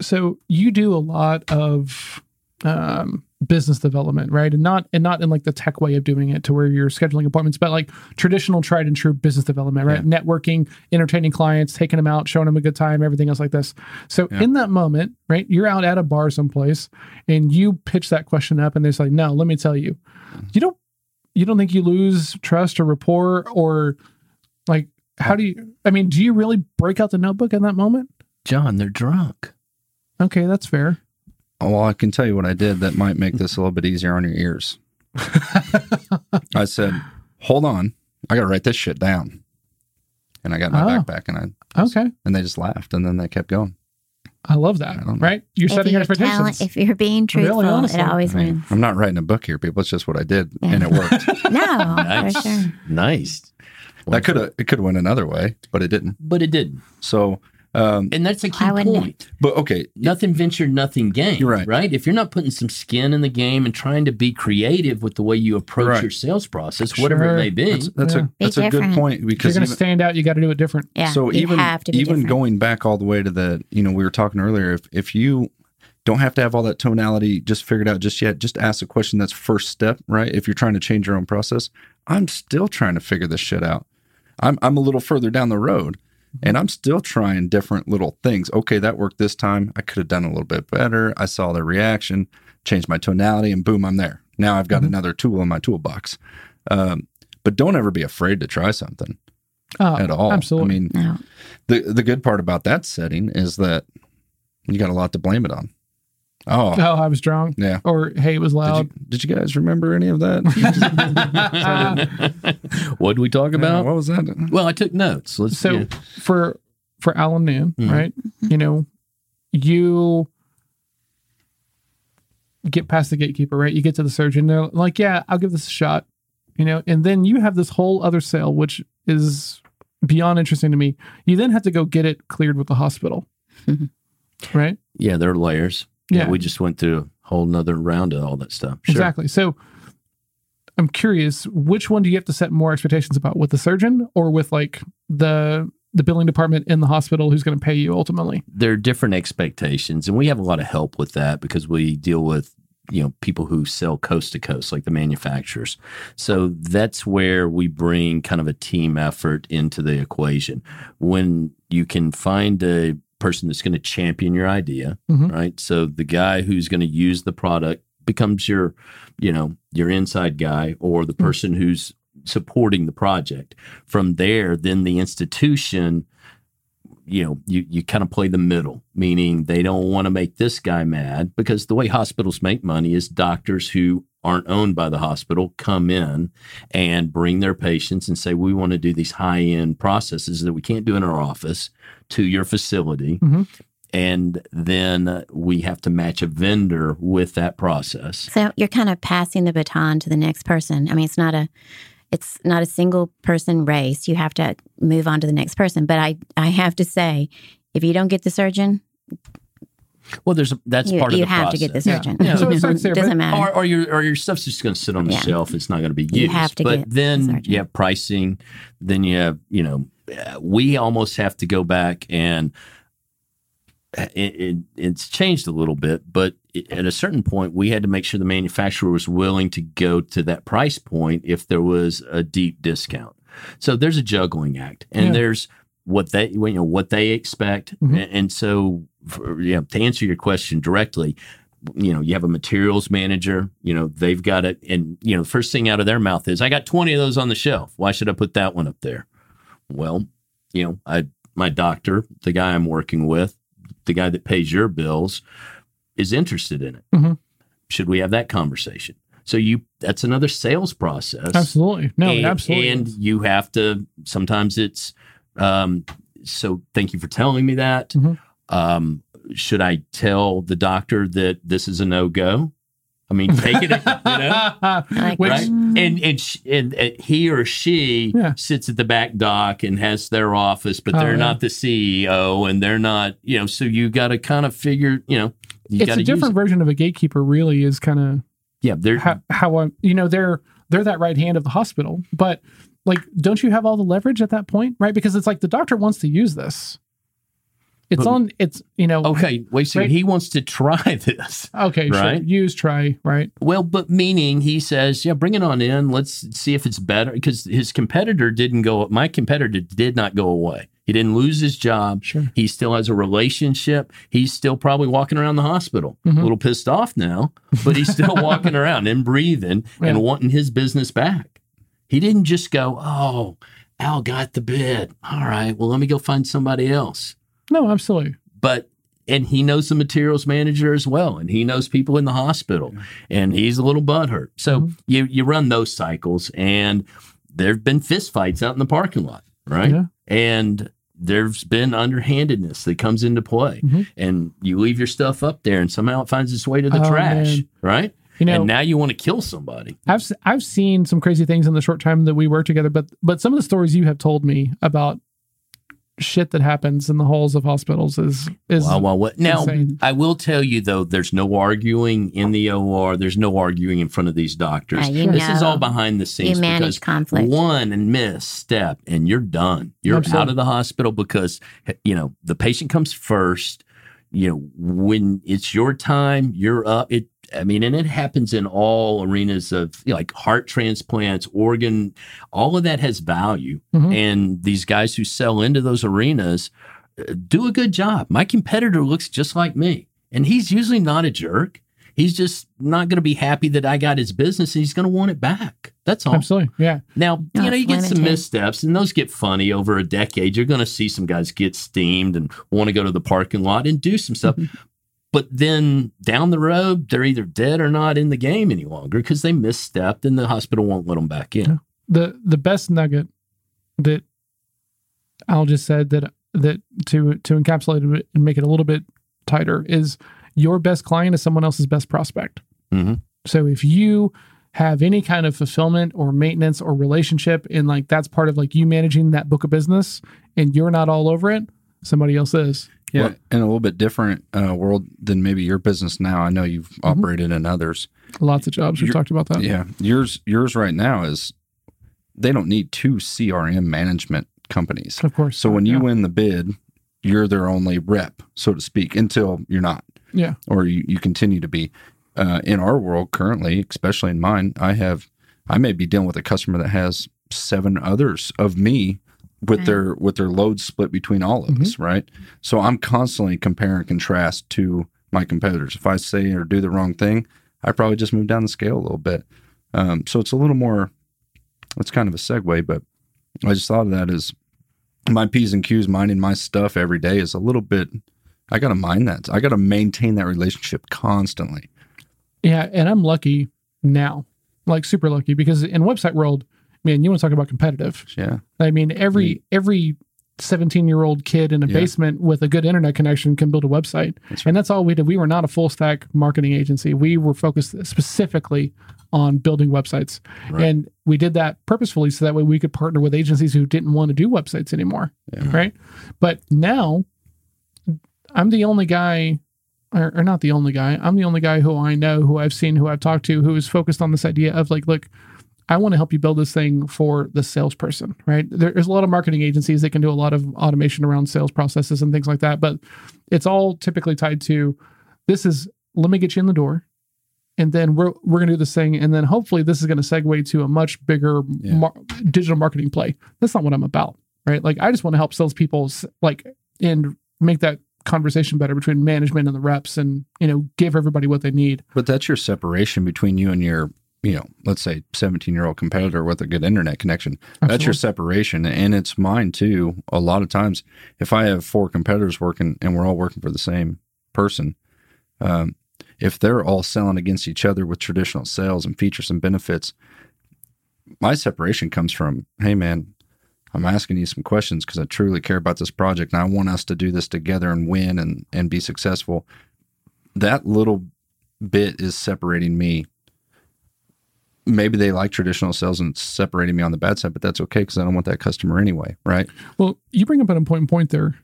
so you do a lot of um, business development, right? And not and not in like the tech way of doing it to where you're scheduling appointments, but like traditional tried and true business development, right? Networking, entertaining clients, taking them out, showing them a good time, everything else like this. So Yeah. in that moment, right, you're out at a bar someplace and you pitch that question up and they're like, no, let me tell you. You don't you don't think you lose trust or rapport or like how do you I mean, do you really break out the notebook in that moment? John, they're drunk. Okay, that's fair. Well, I can tell you what I did that might make this a little bit easier on your ears. I said, "Hold on, I got to write this shit down." And I got my Oh. backpack, and I Okay. and they just laughed, and then they kept going. I love that. I. Right? You're If setting you're, expectations. talent, if you're being Really, truthful, honestly. it always I mean, wins. I'm not writing a book here, people. It's just what I did, Yeah. and it worked. No, Nice. for sure. Nice. that could have it could have went another way, but it didn't. But it did. So Um, And that's a key Why wouldn't point. but okay, Nothing ventured, nothing gained. You're right. Right. If you're not putting some skin in the game and trying to be creative with the way you approach Right. your sales process, whatever it may be, that's, that's Yeah. a Be that's a good different. point If you're going to stand out, you got to do it different. Yeah. so you even have to be even different. going back all the way to the you know we were talking earlier if if you don't have to have all that tonality just figured out just yet just ask a question that's first step right if you're trying to change your own process i'm still trying to figure this shit out i'm i'm a little further down the road and i'm still trying different little things okay that worked this time i could have done a little bit better i saw the reaction changed my tonality and boom i'm there now i've got Mhm. another tool in my toolbox um, but don't ever be afraid to try something Oh, at all Absolutely. i mean No. the the good part about that setting is that you got a lot to blame it on. Oh, oh, I was drunk. yeah. Or, hey, it was Did loud. you, did you guys remember any of that? what did we talk about? what was that? Well, I took notes. Let's so yeah. for for Alan Noon, Mhm. right? You know, you get past the gatekeeper, right? You get to the surgeon. They're like, "Yeah, I'll give this a shot," you know, and then you have this whole other sale, which is beyond interesting to me. You then have to go get it cleared with the hospital, right? yeah, there are layers. Yeah. we just went through a whole nother round of all that stuff. Sure. Exactly. So. I'm curious, which one do you have to set more expectations about with the surgeon or with like the the billing department in the hospital who's going to pay you ultimately? there are different expectations and we have a lot of help with that because we deal with you know people who sell coast to coast like the manufacturers so that's where we bring kind of a team effort into the equation when you can find a person that's going to champion your idea Mhm. right? So the guy who's going to use the product becomes your you know your inside guy or the person who's supporting the project. From there then the institution you know, you, you kind of play the middle, meaning they don't want to make this guy mad because the way hospitals make money is doctors who aren't owned by the hospital come in and bring their patients and say, we want to do these high end processes that we can't do in our office to your facility. Mhm. And then we have to match a vendor with that process. So you're kind of passing the baton to the next person. I mean, it's not a it's not a single person race. You have to move on to the next person. But I I have to say, if you don't get the surgeon, Well, there's a, that's you, part of the process. you have process. to get the Yeah. surgeon. Yeah. So it there, doesn't matter. or, or your or your stuff's just going to sit on the Yeah. shelf. It's not going to be used. You have to but get the then surgeon. you have pricing. Then you have you know uh, we almost have to go back and uh, it, it, it's changed a little bit, but at a certain point, we had to make sure the manufacturer was willing to go to that price point if there was a deep discount. So there's a juggling act, and Yeah. there's what they you know what they expect, Mhm. and, and so for, yeah, to answer your question directly, you know, you have a materials manager, you know, they've got it. And, you know, the first thing out of their mouth is, I got 20 of those on the shelf. Why should I put that one up there? Well, you know, I, my doctor, the guy I'm working with, the guy that pays your bills is interested in it. Mhm. Should we have that conversation? So you, that's another sales process. Absolutely. No, and, absolutely. And you have to, sometimes it's, um, so thank you for telling me that. Mhm. Um, should I tell the doctor that this is a no go? I mean, take it, you know, Like, right? mm, And and, sh- and and he or she Yeah. sits at the back dock and has their office, but Oh, they're yeah. not the CEO, and they're not, you know. So you got to kind of figure, you know, you it's a different version of a gatekeeper. Really, is kind of Yeah, they're how, how I, you know, they're they're that right hand of the hospital, but like, don't you have all the leverage at that point, right? Because it's like the doctor wants to use this. It's But- on. It's you know. okay. Wait a second. Right. He wants to try this. Okay. Right. Sure. Use try. Right. Well, but meaning he says, yeah, bring it on in. Let's see if it's better because his competitor didn't go. My competitor did not go away. He didn't lose his job. Sure. He still has a relationship. He's still probably walking around the hospital, Mhm. a little pissed off now, but he's still walking around and breathing Yeah. and wanting his business back. He didn't just go, oh, Al got the bid. All right, well, let me go find somebody else. No. Absolutely. But and he knows the materials manager as well, and he knows people in the hospital, and he's a little butthurt. So Mhm. you you run those cycles, and there've been fistfights out in the parking lot, right? Yeah. And there's been underhandedness that comes into play, Mhm. and you leave your stuff up there, and somehow it finds its way to the Oh, trash, man. right? You know. and now you want to kill somebody. I've I've seen some crazy things in the short time that we worked together, but but some of the stories you have told me about shit that happens in the halls of hospitals is is Wow, wow, what? Now, insane. I will tell you though, there's no arguing in the OR. There's no arguing in front of these doctors. Yeah, you this is all behind the scenes You manage because conflict. one and misstep and you're done. You're Absolutely. out of the hospital because you know the patient comes first. You know when it's your time, you're up. It. I mean, and it happens in all arenas of you know, like heart transplants, organ. All of that has value, Mhm. and these guys who sell into those arenas uh, do a good job. My competitor looks just like me, and he's usually not a jerk. He's just not going to be happy that I got his business, and he's going to want it back. That's all. absolutely yeah. Now, No, you know, you get some limited. missteps, and those get funny over a decade. You're going to see some guys get steamed and want to go to the parking lot and do some stuff. But then down the road, they're either dead or not in the game any longer because they misstepped, and the hospital won't let them back in. the the best nugget that Al just said that that to to encapsulate it and make it a little bit tighter is your best client is someone else's best prospect. Mhm. So if you have any kind of fulfillment or maintenance or relationship and like that's part of like you managing that book of business and you're not all over it, somebody else is. Yeah, Well- in a little bit different uh, world than maybe your business now. I know you've operated in others. Lots of jobs. We've talked about that. Yeah, yours yours right now is they don't need two CRM management companies. Of course. So when you Yeah. win the bid, you're their only rep, so to speak, until you're not. Yeah. Or you, you continue to be. Uh, in our world currently, especially in mine, I have I may be dealing with a customer that has seven others of me with Right. their with their loads split between all of us, right? So I'm constantly compare and contrast to my competitors. If I say or do the wrong thing, I probably just move down the scale a little bit. Um, so it's a little more. It's kind of a segue, but I just thought of that as my p's and q's, minding my stuff every day is a little bit. I got to mind that. I got to maintain that relationship constantly. Yeah, and I'm lucky now, like super lucky, because in website world, man, you want to talk about competitive. Yeah, I mean, every every 17 year old kid in a Yeah. basement with a good internet connection can build a website, That's and that's all we did. We were not a full stack marketing agency. We were focused specifically on building websites, Right. and we did that purposefully so that way we could partner with agencies who didn't want to do websites anymore. Yeah. Right, but now I'm the only guy or, or not the only guy. I'm the only guy who I know, who I've seen, who I've talked to, who is focused on this idea of like, look, I want to help you build this thing for the salesperson, right? There's a lot of marketing agencies that can do a lot of automation around sales processes and things like that, but it's all typically tied to this is let me get you in the door, and then we're we're gonna do this thing, and then hopefully this is gonna segue to a much bigger Yeah. mar- digital marketing play. That's not what I'm about, right? Like I just want to help salespeople like and make that conversation better between management and the reps, and you know give everybody what they need. but that's your separation between you and your, you know, let's say 17 year old competitor with a good internet connection. That's your separation, and it's mine too. A lot of times, if I have four competitors working and we're all working for the same person, um, if they're all selling against each other with traditional sales and features and benefits, my separation comes from, hey man, I'm asking you some questions because I truly care about this project and I want us to do this together and win and and be successful. That little bit is separating me. Maybe they like traditional sales and separating me on the bad side, but that's okay because I don't want that customer anyway, right? Well, you bring up an important point there.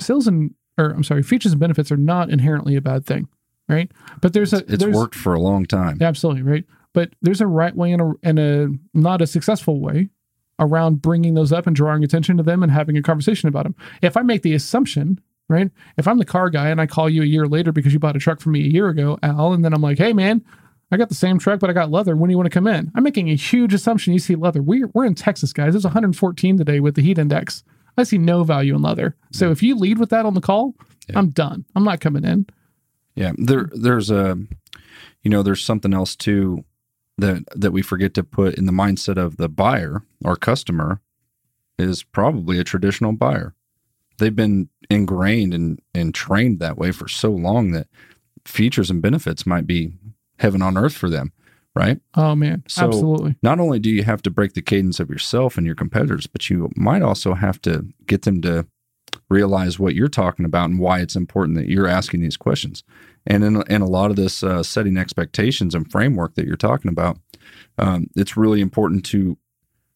Sales and or I'm sorry, features and benefits are not inherently a bad thing, right? But there's a It's there's, worked for a long time. absolutely right. But there's a right way and a and a not a successful way around bringing those up and drawing attention to them and having a conversation about them. If I make the assumption, right? If I'm the car guy and I call you a year later because you bought a truck from me a year ago, Al, and then I'm like, hey man, I got the same truck, but I got leather. When do you want to come in? I'm making a huge assumption you see leather. We're, we're in Texas, guys. It's 114 today with the heat index. I see no value in leather. So if you lead with that on the call, Yeah. I'm done. I'm not coming in. Yeah, there there's a you know, there's something else too that that we forget to put in the mindset of the buyer or customer is probably a traditional buyer. They've been ingrained and and trained that way for so long that features and benefits might be heaven on earth for them, right? Oh man, So- absolutely. Not only do you have to break the cadence of yourself and your competitors, but you might also have to get them to realize what you're talking about and why it's important that you're asking these questions. And in, in a lot of this uh, setting expectations and framework that you're talking about, um, it's really important to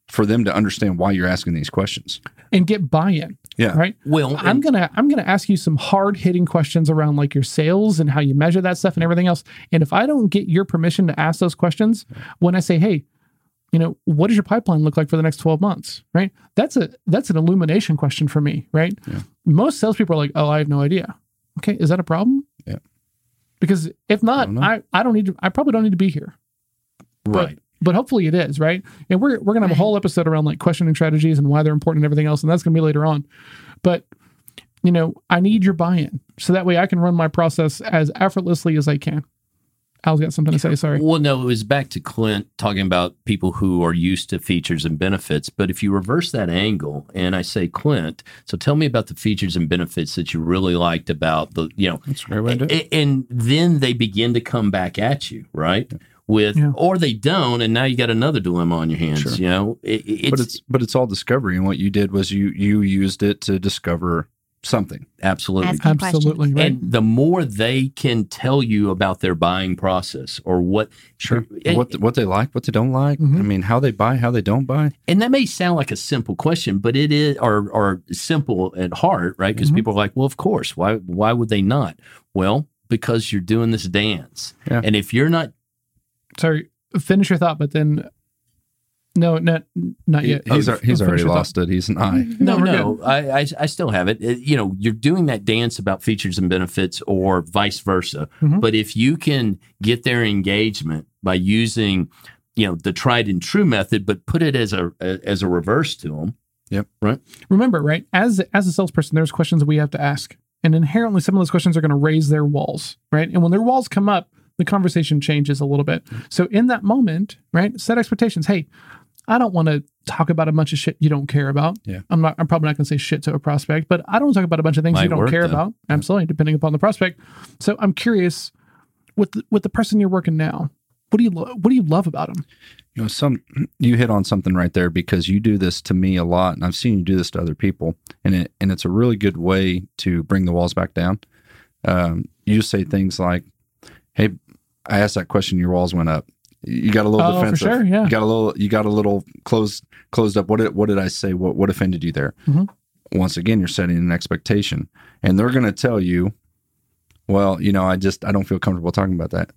for them to understand why you're asking these questions. and get buy-in. Yeah. Right. Well, I'm and- gonna I'm gonna ask you some hard hitting questions around like your sales and how you measure that stuff and everything else. And if I don't get your permission to ask those questions, when I say, hey, you know, what does your pipeline look like for the next 12 months? Right. That's a that's an illumination question for me, right? Yeah. Most salespeople are like, oh, I have no idea. Okay, is that a problem? Yeah. Because if not, don't. I, I don't need to I probably don't need to be here. But- right. But hopefully it is, right? And we're we're gonna have a whole episode around like questioning strategies and why they're important and everything else, and that's gonna be later on. But you know, I need your buy-in so that way I can run my process as effortlessly as I can. Al's got something to say. Sorry. Well, no, it was back to Clint talking about people who are used to features and benefits. But if you reverse that angle and I say, Clint, so tell me about the features and benefits that you really liked about the, you know, That's a great way to do and then they begin to come back at you, right? With, Yeah. or they don't, and now you got another dilemma on your hands. Sure. You know, it, it- but it's, it's but it's all discovery, and what you did was you you used it to discover something. absolutely. Asking Absolutely. Right. And the more they can tell you about their buying process or what, and, what what they like, what they don't like. Mhm. I mean, how they buy, how they don't buy. and that may sound like a simple question, but it is, or, or simple at heart, right? Because Mhm. people are like, well, of course. Why, why would they not? Well, because you're doing this dance. Yeah. And if you're not, Sorry. Finish your thought, but then no, not not He- yet. he's Oh, he's already your thought. lost it. He's an I. No, no, we're no, I, I, I still have it. It- You know, you're doing that dance about features and benefits or vice versa. Mhm. But if you can get their engagement by using, you know, the tried and true method, but put it as a, as a reverse to them. Yep. Right. remember, right? As as a salesperson, there's questions that we have to ask, and inherently, some of those questions are going to raise their walls, right? And when their walls come up, the conversation changes a little bit. So in that moment, right, set expectations. Hey, I don't want to talk about a bunch of shit you don't care about. Yeah. I'm not. I'm probably not going to say shit to a prospect, but I don't talk about a bunch of things Might you don't work, care though. about. Absolutely, depending upon the prospect. So I'm curious with the, with the person you're working now. What do you lo- What do you love about them? You know, some you hit on something right there because you do this to me a lot, and I've seen you do this to other people, and it and it's a really good way to bring the walls back down. Um, you say things like, "Hey, I asked that question, your walls went up." You got a little Oh, for defensive. sure, yeah. You got a little. You got a little closed closed up. What did What did I say? What What offended you there? Mhm. Once again, you're setting an expectation, and they're going to tell you, "Well, you know, I just I don't feel comfortable talking about that."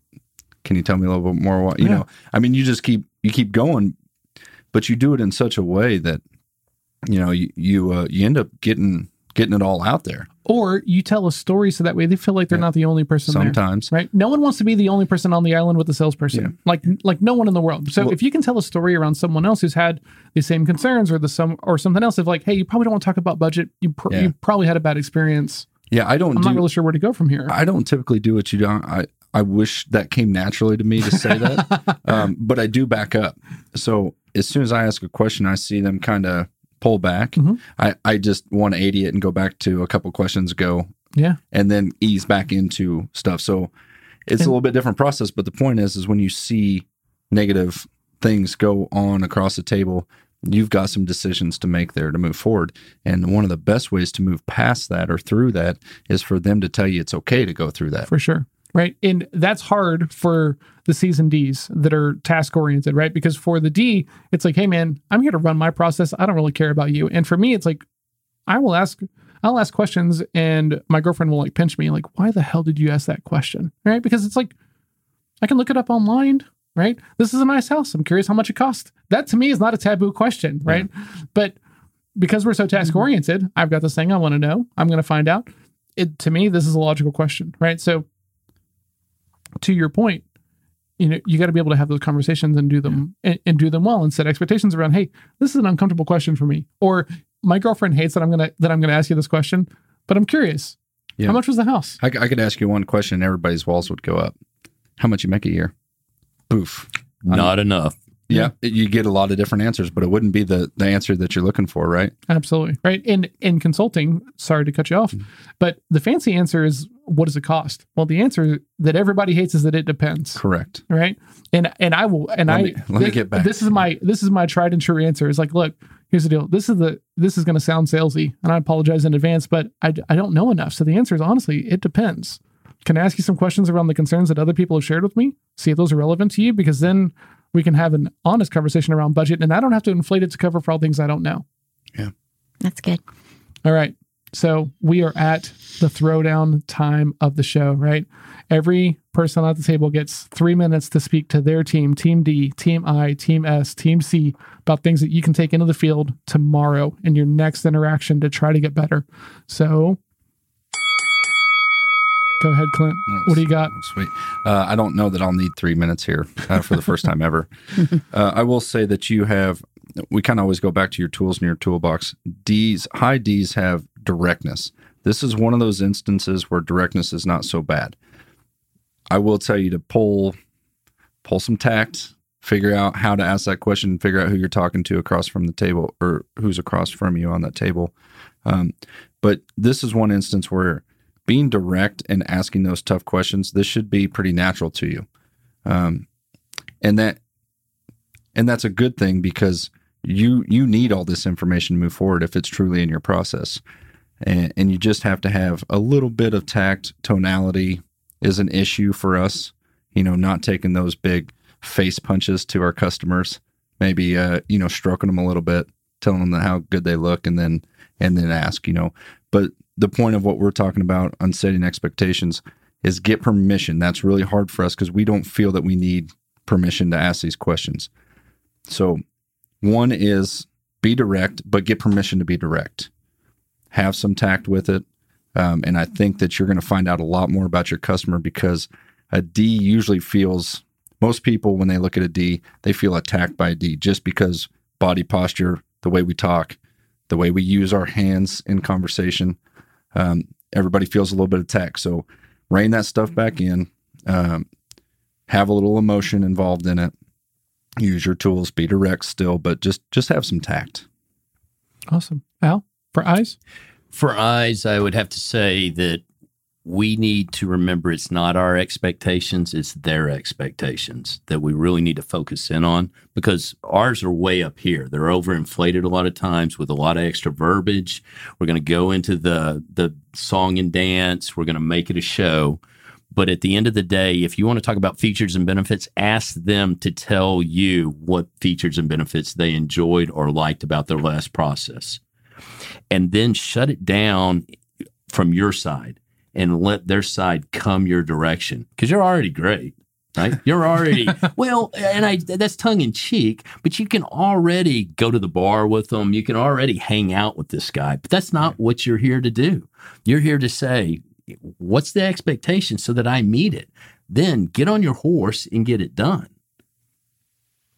Can you tell me a little bit more? What you Yeah. know? I mean, you just keep you keep going, but you do it in such a way that you know you you uh, you end up getting getting it all out there. Or you tell a story so that way they feel like they're Yeah. not the only person there. Sometimes, right? No one wants to be the only person on the island with a salesperson. Yeah. Like like no one in the world. So Well- if you can tell a story around someone else who's had the same concerns or the some or something else of like, hey, you probably don't want to talk about budget. You pr- Yeah. you probably had a bad experience. yeah, I don't I'm do. not really sure where to go from here. I don't typically do what you don't I I wish that came naturally to me to say that, um, but I do back up. So as soon as I ask a question, I see them kind of pull back. Mhm. I I just 180 it and go back to a couple questions ago, yeah. and then ease back into stuff. So it's And- a little bit different process. But the point is, is when you see negative things go on across the table, you've got some decisions to make there to move forward. And one of the best ways to move past that or through that is for them to tell you it's okay to go through that. for sure. Right. And that's hard for the C's and D's that are task oriented, right? Because for the D, it's like, hey man, I'm here to run my process. I don't really care about you. And for me, it's like, I will ask, I'll ask questions and my girlfriend will like pinch me, like, why the hell did you ask that question? Right. Because it's like, I can look it up online, right? This is a nice house. I'm curious how much it cost. That to me is not a taboo question, right? But because we're so task mm-hmm. oriented, I've got this thing I want to know. I'm going to find out. It to me, this is a logical question, right? So, to your point, you know, you got to be able to have those conversations and do them and, and do them well and set expectations around. Hey, this is an uncomfortable question for me, or my girlfriend hates that I'm gonna that I'm gonna ask you this question, but I'm curious. Yeah. How much was the house? I, I could ask you one question, and everybody's walls would go up. How much you make a year? Boof. Not enough. Yeah, you get a lot of different answers, but it wouldn't be the the answer that you're looking for, right? Absolutely. Right. In in consulting, sorry to cut you off, mm-hmm. but the fancy answer is what does it cost? Well, the answer that everybody hates is that it depends. Correct. Right. And and I will and Let I me- let me get back. This is my this is my tried and true answer. Is like, look, here's the deal. This is the this is gonna sound salesy, and I apologize in advance, but I, I don't know enough. So the answer is honestly, it depends. Can I ask you some questions around the concerns that other people have shared with me? See if those are relevant to you, because then we can have an honest conversation around budget and I don't have to inflate it to cover for all things I don't know. Yeah. That's good. All right. So we are at the throwdown time of the show, right? Every person at the table gets three minutes to speak to their team, Team D, Team I, Team S, Team C, about things that you can take into the field tomorrow in your next interaction to try to get better. So go ahead, Clint. What do you got? Sweet. Uh, I don't know that I'll need three minutes here uh, for the first time ever. Uh, I will say that you have, we kind of always go back to your tools in your toolbox. D's, high D's have directness. This is one of those instances where directness is not so bad. I will tell you to pull, pull some tact, figure out how to ask that question, figure out who you're talking to across from the table or who's across from you on that table. Um, but this is one instance where being direct and asking those tough questions, this should be pretty natural to you. Um, and that and that's a good thing because you you need all this information to move forward if it's truly in your process. And, and you just have to have a little bit of tact. Tonality is an issue for us. You know, not taking those big face punches to our customers. Maybe uh, you know, stroking them a little bit, telling them how good they look, and then and then ask. You know, but the point of what we're talking about on setting expectations is get permission. That's really hard for us because we don't feel that we need permission to ask these questions. So, one is be direct, but get permission to be direct. Have some tact with it. Um, and I think that you're going to find out a lot more about your customer because a D usually feels, most people, when they look at a D, they feel attacked by a D just because body posture, the way we talk, the way we use our hands in conversation, um, everybody feels a little bit attacked. So rein that stuff back in, um, have a little emotion involved in it. Use your tools, be direct still, but just just have some tact. Awesome. Al, for eyes? For eyes, I would have to say that we need to remember it's not our expectations, it's their expectations that we really need to focus in on because ours are way up here. They're overinflated a lot of times with a lot of extra verbiage. We're going to go into the the song and dance, we're going to make it a show. But at the end of the day, if you want to talk about features and benefits, ask them to tell you what features and benefits they enjoyed or liked about their last process. And then shut it down from your side and let their side come your direction because you're already great. Right? You're already well, and I that's tongue in cheek, but you can already go to the bar with them. You can already hang out with this guy, but that's not what you're here to do. You're here to say, what's the expectation so that I meet it? Then get on your horse and get it done.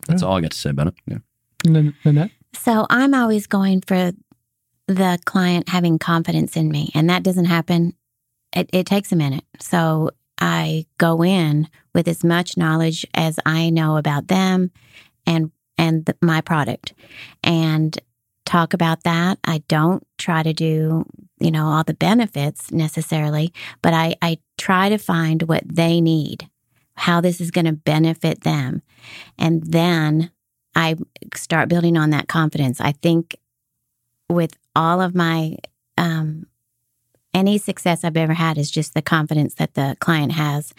That's Yeah. all I got to say about it. Yeah. And then Nanette? So I'm always going for the client having confidence in me, and that doesn't happen. It, it takes a minute. So I go in with as much knowledge as I know about them and and the, my product, and talk about that. I don't try to do you know all the benefits necessarily, but I I try to find what they need, how this is going to benefit them, and then I start building on that confidence. I think with all of my um, any success I've ever had is just the confidence that the client has,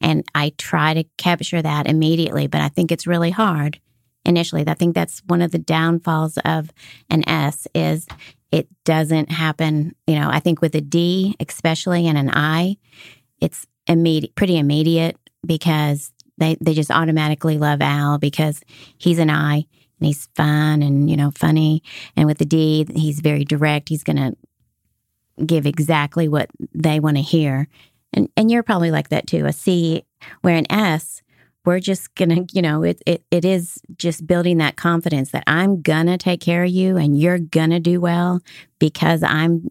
and I try to capture that immediately. But I think it's really hard initially. I think that's one of the downfalls of an S is it doesn't happen. You know, I think with a D, especially and an I, it's immediate, pretty immediate because they they just automatically love Al because he's an I and he's fun and you know funny and with the d he's very direct he's going to give exactly what they want to hear and and you're probably like that too a c where an s we're just to you know it, it it is just building that confidence that i'm to take care of you and you're to do well because i'm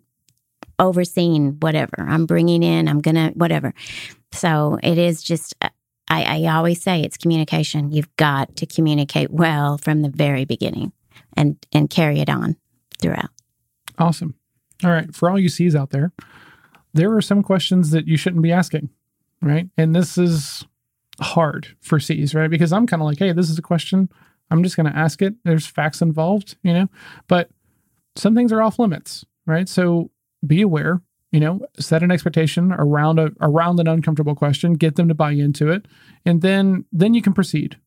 overseeing whatever i'm bringing in i'm to whatever so it is just uh, I, I always say it's communication. You've got to communicate well from the very beginning and and carry it on throughout. Awesome. All right. For all you C's out there, there are some questions that you shouldn't be asking, right? And this is hard for C's, right? Because I'm kind of like, hey, this is a question. I'm just going to ask it. There's facts involved, you know, but some things are off limits, right? So be aware, you know, set an expectation around a around an uncomfortable question, get them to buy into it, and then then you can proceed.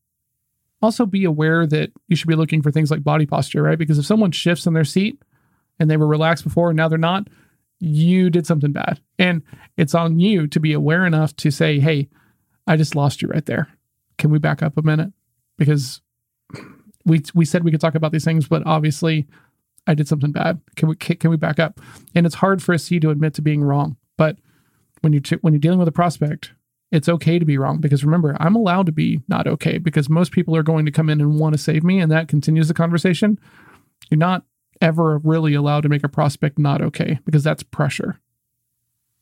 also be aware that you should be looking for things like body posture, right? Because if someone shifts in their seat and they were relaxed before and now they're not, you did something bad. And it's on you to be aware enough to say, hey, I just lost you right there. Can we back up a minute? Because we we said we could talk about these things, but obviously I did something bad. Can we can, we back up? And it's hard for a C to admit to being wrong, but when you when you're dealing with a prospect, it's okay to be wrong because remember, I'm allowed to be not okay because most people are going to come in and want to save me, and that continues the conversation. You're not ever really allowed to make a prospect not okay because that's pressure.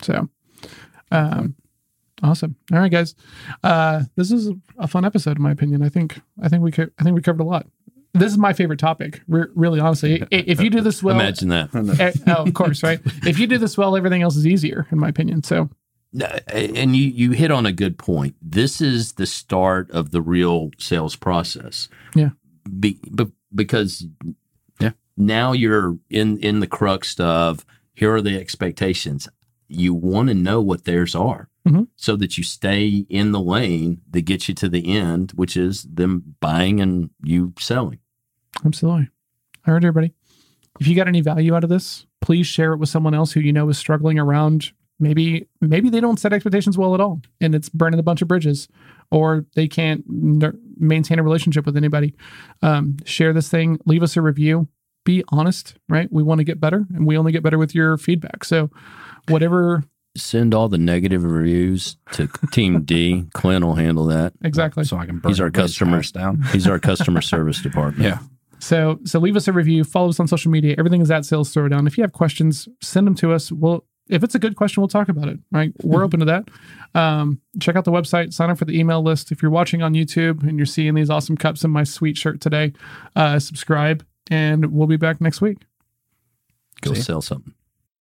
So, um, awesome. All right, guys, uh, this is a fun episode in my opinion. I think I think we could I think we covered a lot. This is my favorite topic. Re- really, honestly, if you do this well, Imagine that. eh, oh, of course, right. If you do this well, everything else is easier, in my opinion. So, And you, you hit on a good point. This is the start of the real sales process. Yeah. Be, be, because. Now you're in, in the crux of here are the expectations. You want to know what theirs are Mhm. so that you stay in the lane that gets you to the end, which is them buying and you selling. Absolutely. All right, everybody. If you got any value out of this, please share it with someone else who you know is struggling around. Maybe maybe they don't set expectations well at all, and it's burning a bunch of bridges, or they can't n- maintain a relationship with anybody. Um, share this thing. Leave us a review. Be honest, right? We want to get better, and we only get better with your feedback. So, whatever Send all the negative reviews to Team D. Clint will handle that. exactly. So I can burn He's our everybody's customer. down. He's our customer service department. Yeah. So so leave us a review, follow us on social media. Everything is at Sales Throwdown. If you have questions, send them to us. We'll if it's a good question, we'll talk about it. Right? We're open to that. Um, check out the website, sign up for the email list. If you're watching on YouTube and you're seeing these awesome cups in my sweet shirt today, uh, subscribe, and we'll be back next week. Go See? sell something.